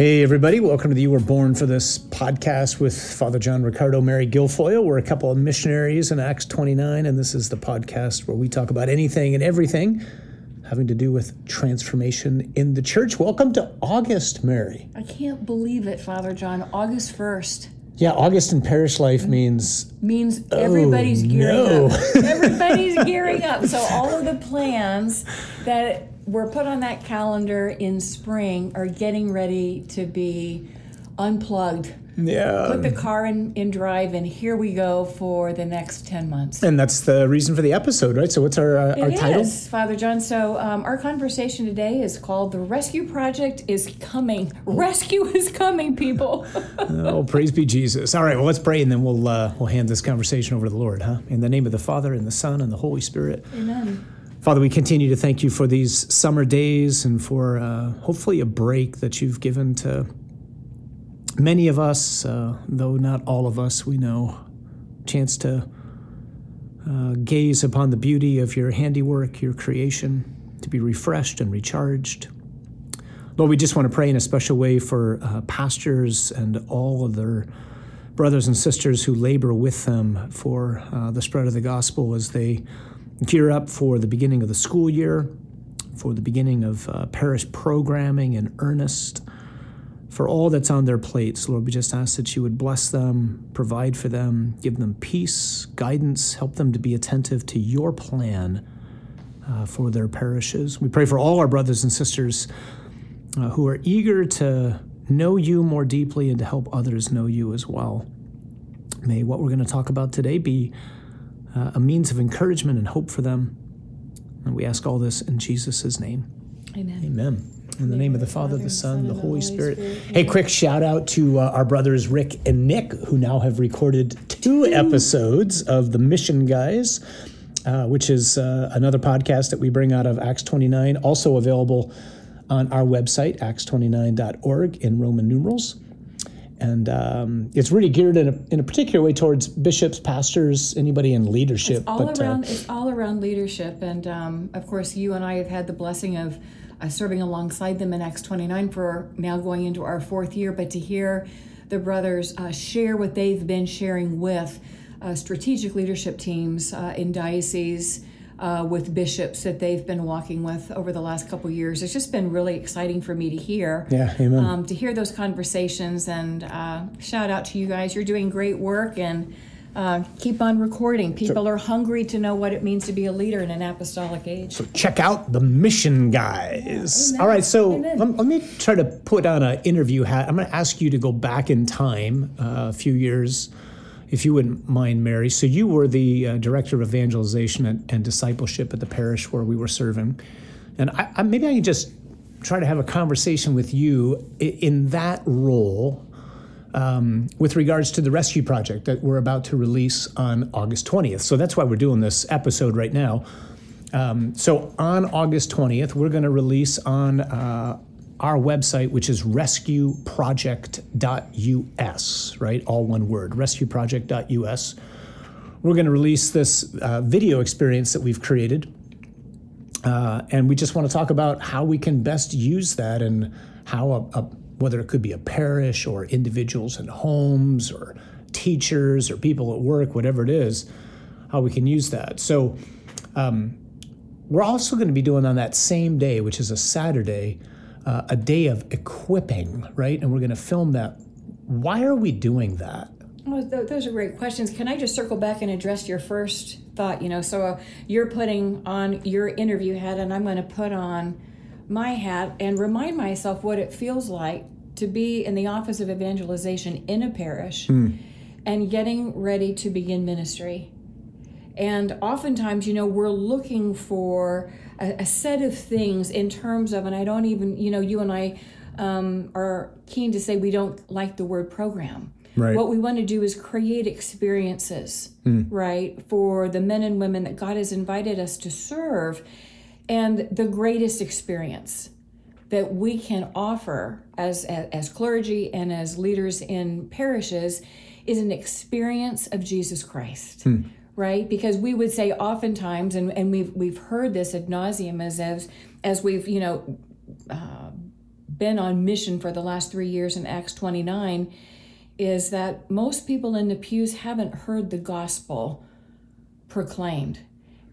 Hey, everybody, welcome to the You Were Born for This podcast with Father John Riccardo, Mary Guilfoyle. We're a couple of missionaries in Acts 29, and this is the podcast where we talk about anything and everything having to do with transformation in the church. Welcome to August, Mary. I can't believe it, Father John. August 1st Yeah, August in parish life means means oh, everybody's gearing no. up. Everybody's gearing up. So all of the plans that were put on that calendar in spring are getting ready to be unplugged. yeah. Put the car in, in drive, and here we go for the next 10 months. And that's the reason for the episode, right? So, what's our uh, our It title? Father John. So, um, our conversation today is called The Rescue Project is Coming. Rescue is coming, people. Oh, praise be Jesus! All right, well, let's pray, and then we'll uh, we'll hand this conversation over to the Lord, huh? In the name of the Father and the Son and the Holy Spirit. Amen. Father, we continue to thank you for these summer days and for uh, hopefully a break that you've given to many of us, uh, though not all of us, we know, chance to uh, gaze upon the beauty of your handiwork, your creation, to be refreshed and recharged. Lord, we just want to pray in a special way for uh, pastors and all of their brothers and sisters who labor with them for uh, the spread of the gospel as they gear up for the beginning of the school year, for the beginning of uh, parish programming in earnest, for all that's on their plates. Lord, we just ask that you would bless them, provide for them, give them peace, guidance, help them to be attentive to your plan uh, for their parishes. We pray for all our brothers and sisters uh, who are eager to know you more deeply and to help others know you as well. May what we're going to talk about today be uh, a means of encouragement and hope for them. And we ask all this in Jesus' name. Amen. Amen. In the name of the Father, the Son, the Holy Spirit. Hey, quick shout out to uh, our brothers Rick and Nick, who now have recorded two episodes of The Mission Guys, uh, which is uh, another podcast that we bring out of Acts 29, also available on our website, acts29.org, in Roman numerals. And um, it's really geared in a, in a particular way towards bishops, pastors, anybody in leadership. all but, uh, it's all around leadership and um, of course you and i have had the blessing of uh, serving alongside them in acts 29 for now going into our fourth year but to hear the brothers uh, share what they've been sharing with uh, strategic leadership teams uh, in dioceses uh, with bishops that they've been walking with over the last couple years. It's just been really exciting for me to hear yeah, amen. um, to hear those conversations. And uh, shout out to you guys. You're doing great work and uh, keep on recording. People are hungry to know what it means to be a leader in an apostolic age. So check out the mission guys. All right so let, let me try to put on an interview hat. I'm going to ask you to go back in time uh, a few years if you wouldn't mind mary so you were the uh, director of evangelization and, and discipleship at the parish where we were serving and I, I, maybe i can just try to have a conversation with you i- in that role um, with regards to the rescue project that we're about to release on August 20th. So that's why we're doing this episode right now. Um, so on August 20th, we're going to release on uh, our website, which is rescueproject.us, right? All one word, rescueproject.us. We're going to release this uh, video experience that we've created. Uh, and we just want to talk about how we can best use that and how a, a, whether it could be a parish or individuals in homes or teachers or people at work, whatever it is, how we can use that. So um, we're also going to be doing on that same day, which is a Saturday, uh, a day of equipping, right? And we're going to film that. Why are we doing that? Well, th- those are great questions. Can I just circle back and address your first thought? You know, so uh, you're putting on your interview hat, and I'm going to put on my hat and remind myself what it feels like to be in the office of evangelization in a parish and getting ready to begin ministry. And oftentimes, you know, we're looking for a, a set of things in terms of, and I don't even, you know, you and I um, are keen to say we don't like the word program. Right. What we want to do is create experiences, right, for the men and women that God has invited us to serve. And the greatest experience that we can offer as, as, as clergy and as leaders in parishes is an experience of Jesus Christ. Right, because we would say oftentimes, and, and we've we've heard this ad nauseum as as as we've you know uh, been on mission for the last three years in Acts 29 is that most people in the pews haven't heard the gospel proclaimed.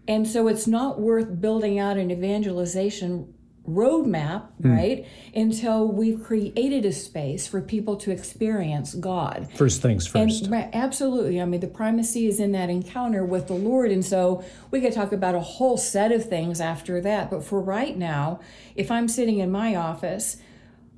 And so it's not worth building out an evangelization roadmap, mm. right? Until we've created a space for people to experience God. First things first. And, absolutely. I mean, the primacy is in that encounter with the Lord. And so we could talk about a whole set of things after that. But for right now, if I'm sitting in my office,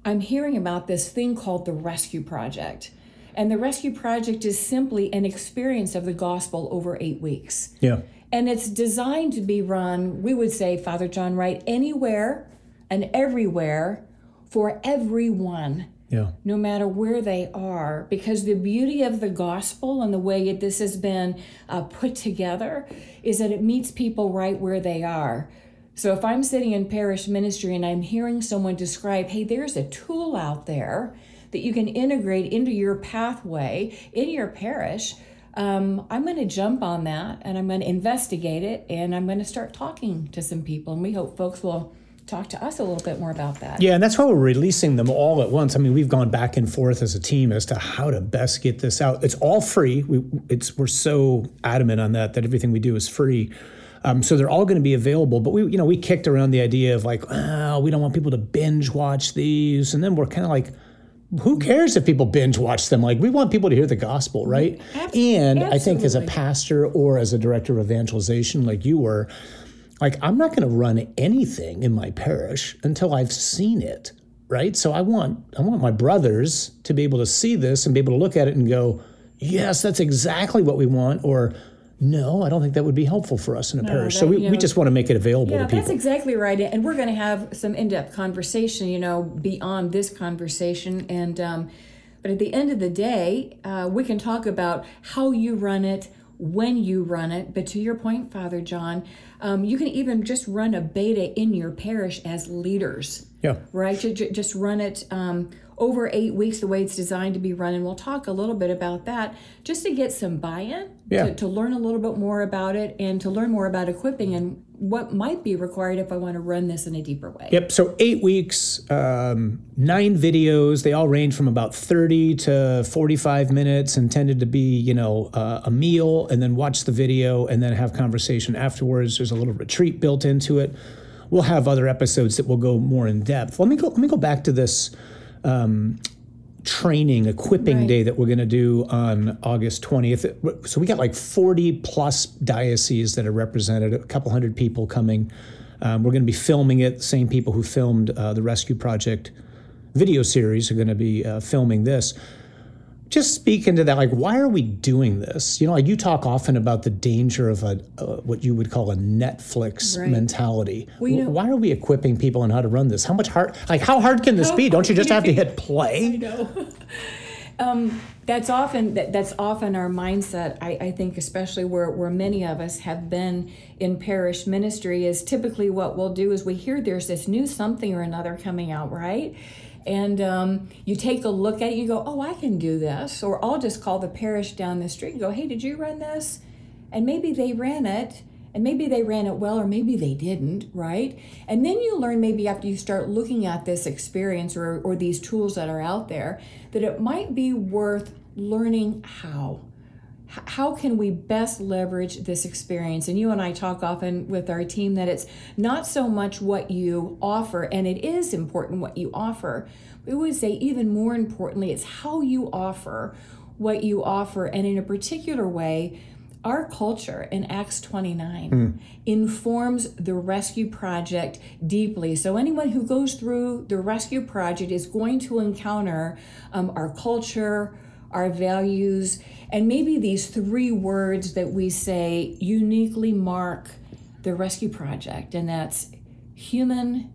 I'm hearing about this thing called the Rescue Project. And the Rescue Project is simply an experience of the gospel over eight weeks. Yeah. And it's designed to be run, we would say, Father John right, anywhere and everywhere for everyone. Yeah. No matter where they are, because the beauty of the gospel and the way this has been uh, put together is that it meets people right where they are. So if I'm sitting in parish ministry and I'm hearing someone describe, hey, there's a tool out there that you can integrate into your pathway in your parish, um, I'm going to jump on that and I'm going to investigate it and I'm going to start talking to some people. And we hope folks will talk to us a little bit more about that. Yeah, and that's why we're releasing them all at once. I mean, we've gone back and forth as a team as to how to best get this out. It's all free. We it's we're so adamant on that that everything we do is free. Um, so they're all going to be available. But we, you know, we kicked around the idea of like, oh, we don't want people to binge watch these, and then we're kind of like, who cares if people binge watch them? Like, we want people to hear the gospel, right? Absolutely. And I think as a pastor or as a director of evangelization, like you were, like, I'm not going to run anything in my parish until I've seen it, right? So I want I want my brothers to be able to see this and be able to look at it and go, yes, that's exactly what we want, or no, I don't think that would be helpful for us in a no, parish. That, so we, you know, we just want to make it available yeah, to people. That's exactly right. And we're going to have some in depth conversation, you know, beyond this conversation. And, um, but at the end of the day, uh, we can talk about how you run it, when you run it. But to your point, Father John, um, you can even just run a beta in your parish as leaders. Yeah. Right? Just run it um, over eight weeks, the way it's designed to be run. And we'll talk a little bit about that just to get some buy in, yeah. to, to learn a little bit more about it, and to learn more about equipping and what might be required if I want to run this in a deeper way. Yep. So eight weeks, um, nine videos. They all range from about 30 to 45 minutes, intended to be, you know, uh, a meal, and then watch the video and then have conversation afterwards. There's a little retreat built into it. We'll have other episodes that will go more in depth. Let me go. Let me go back to this um, training equipping right. day that we're going to do on August 20th. So we got like 40 plus dioceses that are represented, a couple hundred people coming. Um, we're going to be filming it. The same people who filmed uh, the Rescue Project video series are going to be uh, filming this just speak into that like why are we doing this? You know like you talk often about the danger of a uh, what you would call a netflix right. mentality. Well, you know, why are we equipping people on how to run this? How much hard like how hard can this be? Don't you just have to hit play? I know. um, that's often that, that's often our mindset. I, I think especially where, where many of us have been in parish ministry is typically what we'll do is we hear there's this new something or another coming out right and um, you take a look at it, you go, oh, I can do this. Or I'll just call the parish down the street and go, hey, did you run this? And maybe they ran it, and maybe they ran it well, or maybe they didn't, right? And then you learn maybe after you start looking at this experience or, or these tools that are out there that it might be worth learning how how can we best leverage this experience? And you and I talk often with our team that it's not so much what you offer, and it is important what you offer. We would say, even more importantly, it's how you offer what you offer. And in a particular way, our culture in Acts 29 mm. informs the rescue project deeply. So, anyone who goes through the rescue project is going to encounter um, our culture, our values, and maybe these three words that we say uniquely mark the rescue project, and that's human,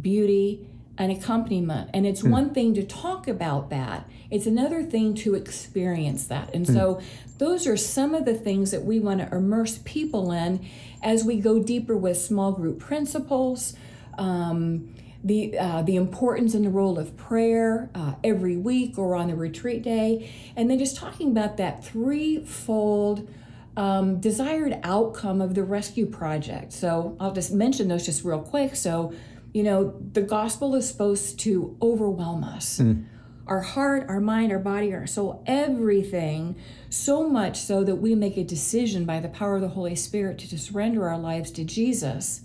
beauty, and accompaniment. And it's mm. one thing to talk about that, it's another thing to experience that. And mm. so, those are some of the things that we want to immerse people in as we go deeper with small group principles. Um, the uh, the importance and the role of prayer uh, every week or on the retreat day, and then just talking about that threefold um, desired outcome of the rescue project. So I'll just mention those just real quick. So You know, the gospel is supposed to overwhelm us. Our heart, our mind, our body, our soul, everything, so much so that we make a decision by the power of the Holy Spirit to surrender our lives to Jesus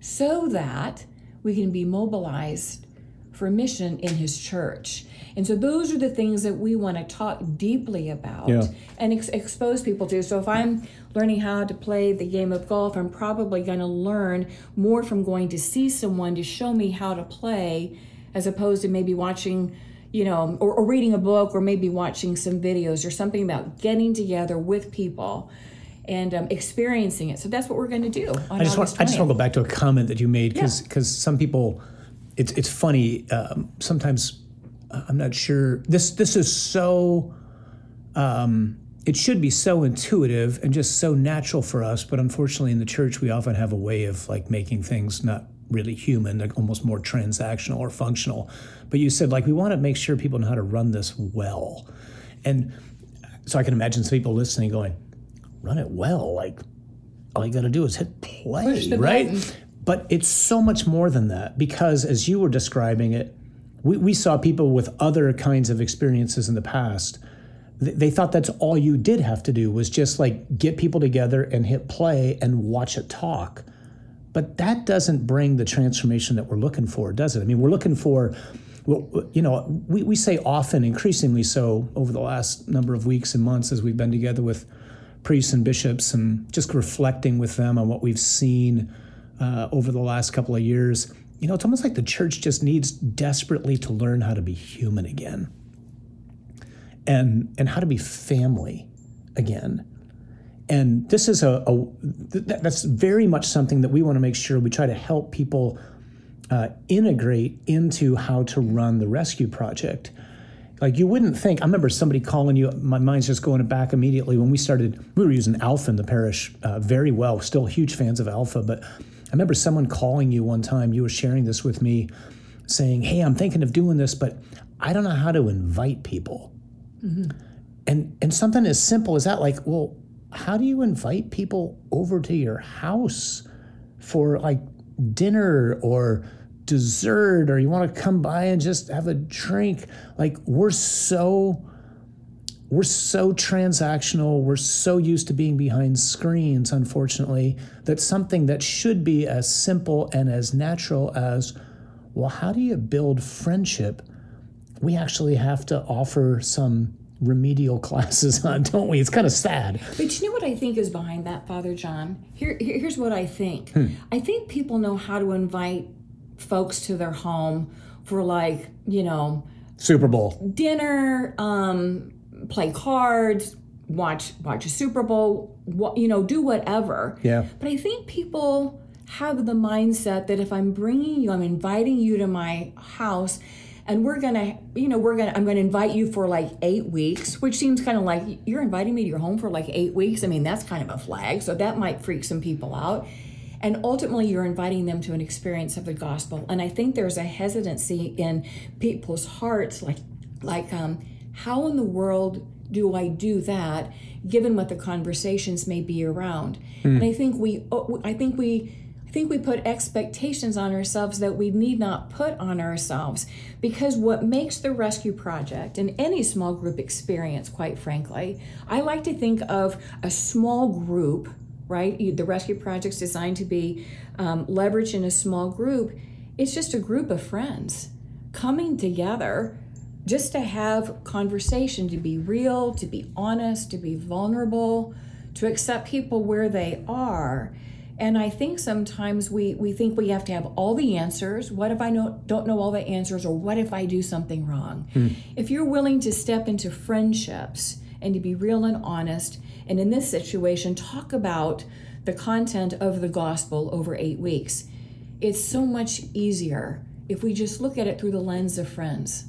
so that we can be mobilized for mission in his church. And so those are the things that we want to talk deeply about Yeah. and ex- expose people to. So if I'm learning how to play the game of golf, I'm probably going to learn more from going to see someone to show me how to play as opposed to maybe watching you know or, or reading a book or maybe watching some videos or something about getting together with people and um, experiencing it so that's what we're going to do on I just want August I just want to go back to a comment that you made because Yeah. some people, it's it's funny. Um, sometimes uh, I'm not sure. This this is so. Um, it should be so intuitive and just so natural for us, but unfortunately, in the church, we often have a way of like making things not really human, like almost more transactional or functional. But you said like we want to make sure people know how to run this well, and so I can imagine some people listening going, "Run it well, like." all you got to do is hit play, right? button. But it's so much more than that because, as you were describing it, we, we saw people with other kinds of experiences in the past. th- They thought that's all you did have to do was just like get people together and hit play and watch it talk. But that doesn't bring the transformation that we're looking for, does it? I mean, we're looking for, well, you know, we, we say often, increasingly so over the last number of weeks and months as we've been together with priests and bishops and just reflecting with them on what we've seen uh, over the last couple of years. You know, it's almost like the church just needs desperately to learn how to be human again and, and how to be family again. And this is a, a th- that's very much something that we want to make sure we try to help people uh, integrate into how to run the rescue project. Like you wouldn't think. I remember somebody calling you. My mind's just going back immediately when we started. We were using Alpha in the parish uh, very well. Still huge fans of Alpha, but I remember someone calling you one time. You were sharing this with me, saying, "Hey, I'm thinking of doing this, but I don't know how to invite people." And and something as simple as that, like, well, how do you invite people over to your house for like dinner or dessert or you want to come by and just have a drink? Like we're so we're so transactional, we're so used to being behind screens, unfortunately, that something that should be as simple and as natural as, well, how do you build friendship? We actually have to offer some remedial classes on, don't we? It's kind of sad. But you know what I think is behind that, Father John? Here, here- here's what I think. Hmm. I think people know how to invite folks to their home for like, you know, Super Bowl. dinner, um, play cards, watch watch a Super Bowl, what, you know, do whatever. Yeah. But I think people have the mindset that if I'm bringing you, I'm inviting you to my house, and we're gonna, you know, we're gonna, I'm gonna invite you for like eight weeks, which seems kind of like you're inviting me to your home for like eight weeks. I mean, that's kind of a flag, so that might freak some people out. And ultimately, you're inviting them to an experience of the gospel. And I think there's a hesitancy in people's hearts, like, like, um, how in the world do I do that, given what the conversations may be around? And I think we, oh, I think we, I think we put expectations on ourselves that we need not put on ourselves, because what makes the rescue project and any small group experience, quite frankly, I like to think of a small group right? You- The rescue project's designed to be um, leveraged in a small group. It's just a group of friends coming together just to have conversation, to be real, to be honest, to be vulnerable, to accept people where they are. And I think sometimes we, we think we have to have all the answers. What if I know, don't know all the answers, or what if I do something wrong? If you're willing to step into friendships and to be real and honest, and in this situation, talk about the content of the gospel over eight weeks, it's so much easier if we just look at it through the lens of friends.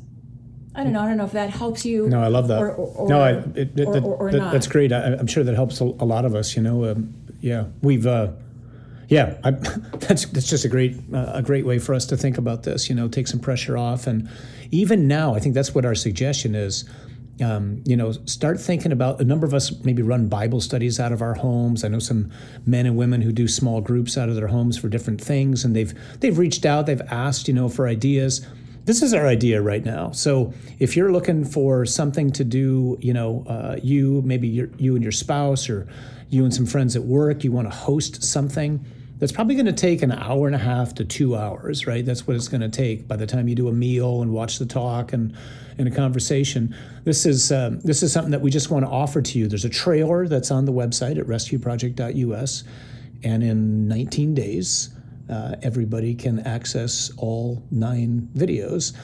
I don't know. I don't know if that helps you. No, I love that. Or, or, no, I, it, it, or- or- that- not. that's great. I, I'm sure that helps a, a lot of us. You know, um, yeah, we've, uh, yeah, I, that's that's just a great uh, a great way for us to think about this. You know, take some pressure off, and even now, I think that's what our suggestion is. Um, you know, start thinking about a number of us maybe run Bible studies out of our homes. I know some men and women who do small groups out of their homes for different things, and they've they've reached out, they've asked, you know, for ideas. This is our idea right now. So if you're looking for something to do, you know, uh, you maybe you and your spouse or you and some friends at work, you want to host something that's probably going to take an hour and a half to two hours, right? That's what it's going to take by the time you do a meal and watch the talk and in a conversation. This is um, this is something that we just want to offer to you. There's a trailer that's on the website at rescueproject.us, and in 19 days, uh, everybody can access all nine videos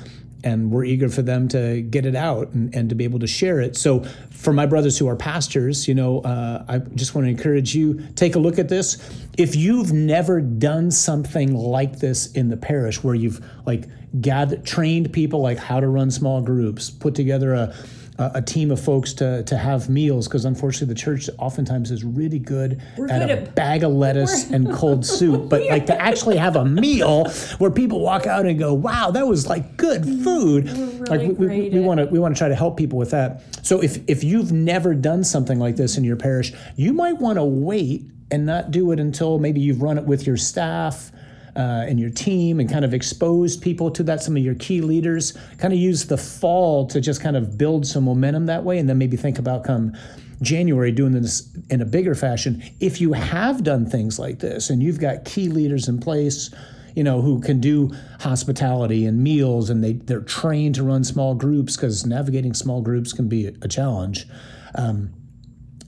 and we're eager for them to get it out and, and to be able to share it. So, for my brothers who are pastors, you know, uh, I just want to encourage you take a look at this. If you've never done something like this in the parish, where you've like gathered, trained people like how to run small groups, put together a a, team of folks to, to have meals because unfortunately the church oftentimes is really good We're at good a at- bag of lettuce and cold soup, but like to actually have a meal where people walk out and go, "Wow, that was like good mm, food." We're like we, we, great we want to we want to try to help people with that. So if if you've never done something like this in your parish, you might want to wait and not do it until maybe you've run it with your staff uh, and your team and kind of exposed people to that, some of your key leaders. Kind of use the fall to just kind of build some momentum that way, and then maybe think about come January doing this in a bigger fashion. If you have done things like this and you've got key leaders in place, you know, who can do hospitality and meals and they, they're trained to run small groups because navigating small groups can be a challenge. Um,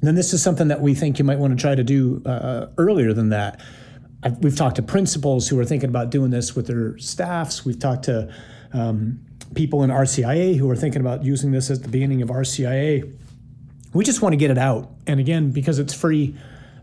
then this is something that we think you might want to try to do uh, earlier than that. I've, we've talked to principals who are thinking about doing this with their staffs. We've talked to um, people in RCIA who are thinking about using this at the beginning of RCIA. We just want to get it out. And again, because it's free,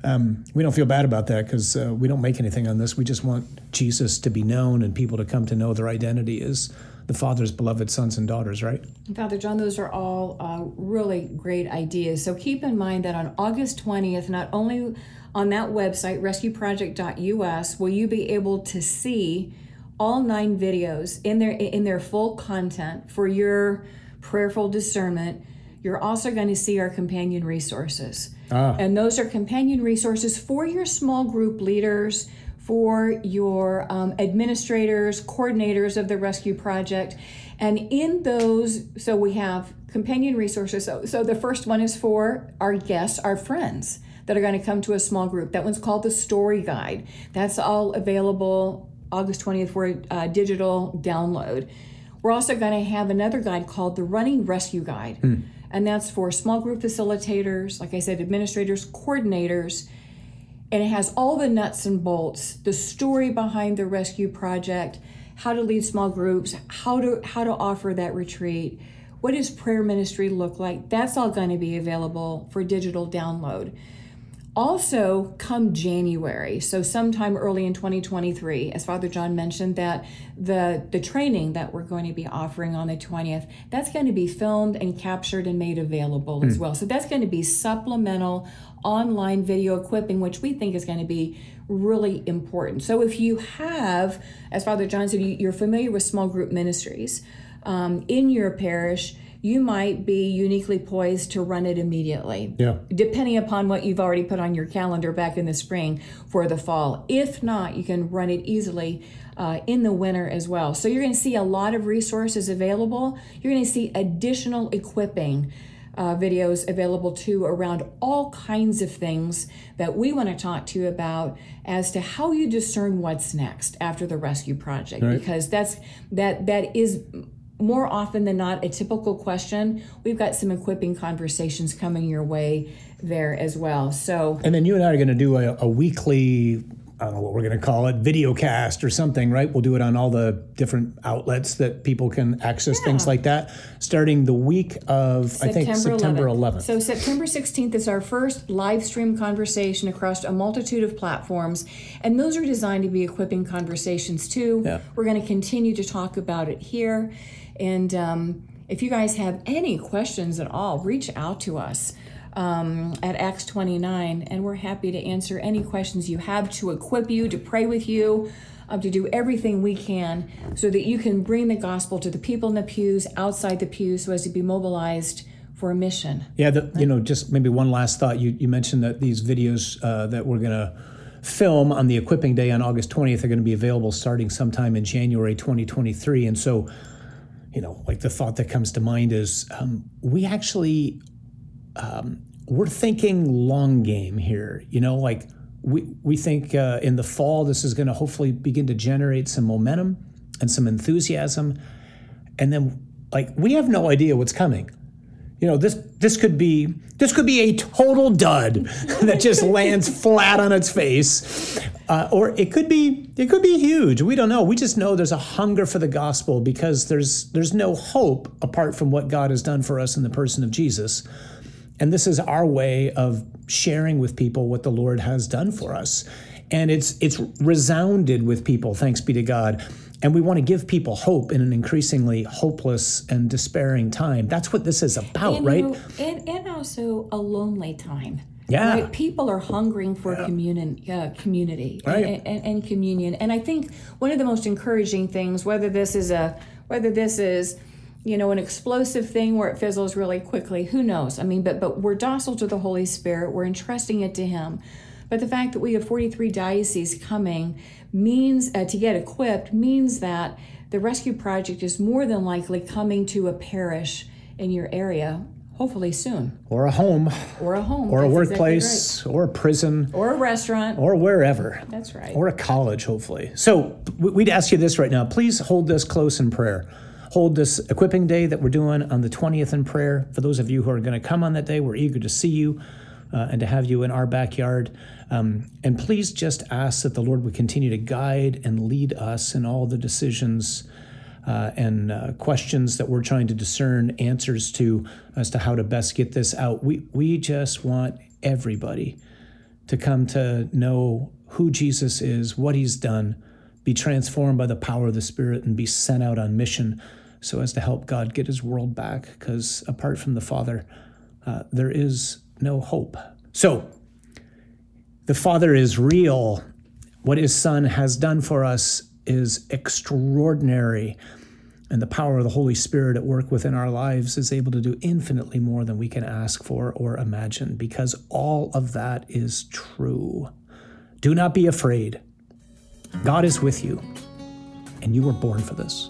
um, we don't feel bad about that because uh, we don't make anything on this. We just want Jesus to be known and people to come to know their identity as the Father's beloved sons and daughters, right? Father John, those are all uh, really great ideas. So keep in mind that on August 20th, not only on that website, rescueproject.us, will you be able to see all nine videos in their in their full content for your prayerful discernment. You're also going to see our companion resources. And those are companion resources for your small group leaders, for your um, administrators, coordinators of the rescue project. And in those, so we have companion resources. So, so the first one is for our guests, our friends that are going to come to a small group. That one's called the Story Guide. That's all available August 20th for a uh, digital download. We're also going to have another guide called the Running Rescue Guide. And that's for small group facilitators, like I said, administrators, coordinators, and it has all the nuts and bolts, the story behind the rescue project, how to lead small groups, how to how to offer that retreat, what does prayer ministry look like? That's all going to be available for digital download. Also, come January, so sometime early in 2023, as Father John mentioned, that the the training that we're going to be offering on the 20th, that's going to be filmed and captured and made available as well. So that's going to be supplemental online video equipping, which we think is going to be really important. So if you have, as Father John said, you- you're familiar with small group ministries um, in your parish, you might be uniquely poised to run it immediately Yeah. depending upon what you've already put on your calendar back in the spring for the fall. If not, you can run it easily uh, in the winter as well. So you're going to see a lot of resources available. You're going to see additional equipping. Uh, videos available too around all kinds of things that we want to talk to you about as to how you discern what's next after the rescue project because that's that that is more often than not a typical question. We've got some equipping conversations coming your way there as well. So And then you and I are going to do a, a weekly, I don't know what we're going to call it, video cast or something, right? We'll do it on all the different outlets that people can access things like that, starting the week of, I think, September 11th. So September 16th is our first live stream conversation across a multitude of platforms, and those are designed to be equipping conversations too. Yeah. We're going to continue to talk about it here, and um, if you guys have any questions at all, reach out to us. Um, at Acts 29, and we're happy to answer any questions you have to equip you, to pray with you, um, to do everything we can so that you can bring the gospel to the people in the pews, outside the pews, so as to be mobilized for a mission. Yeah, the, you know, just maybe one last thought. You, you mentioned that these videos uh, that we're going to film on the equipping day on August 20th are going to be available starting sometime in January 2023. And so, you know, like the thought that comes to mind is um, we actually, um, we're thinking long game here, you know, like we, we think uh, in the fall this is going to hopefully begin to generate some momentum and some enthusiasm. And then, like, we have no idea what's coming you know this this could be this could be a total dud that just lands flat on its face. Uh, or it could be it could be huge. We don't know. We just know there's a hunger for the gospel because there's there's no hope apart from what god has done for us in the person of jesus. And this is our way of sharing with people what the lord has done for us. And it's it's resounded with people thanks be to god and we want to give people hope in an increasingly hopeless and despairing time. That's what this is about, And, right? you know, and, and also a lonely time. Yeah. Right? People are hungering for communion, uh, community Right. and, and, and communion. And I think one of the most encouraging things, whether this is a whether this is you know an explosive thing where it fizzles really quickly, who knows? I mean, but but we're docile to the Holy Spirit. We're entrusting it to Him. But the fact that we have 43 dioceses coming means uh, to get equipped means that the rescue project is more than likely coming to a parish in your area, hopefully soon, or a home, or a home, or a That's exactly workplace, or a prison, or a restaurant. or wherever. That's right. Or a college, hopefully. So we'd ask you this right now. Please hold this close in prayer. Hold this equipping day that we're doing on the 20th in prayer. For those of you who are going to come on that day, we're eager to see you uh, and to have you in our backyard. Um, and please just ask that the Lord would continue to guide and lead us in all the decisions uh, and uh, questions that we're trying to discern answers to as to how to best get this out. We, we just want everybody to come to know who Jesus is, what he's done, be transformed by the power of the Spirit, and be sent out on mission so as to help God get his world back. Because apart from the Father, uh, there is no hope. So, the Father is real. What his Son has done for us is extraordinary. And the power of the Holy Spirit at work within our lives is able to do infinitely more than we can ask for or imagine because all of that is true. Do not be afraid. God is with you, and you were born for this.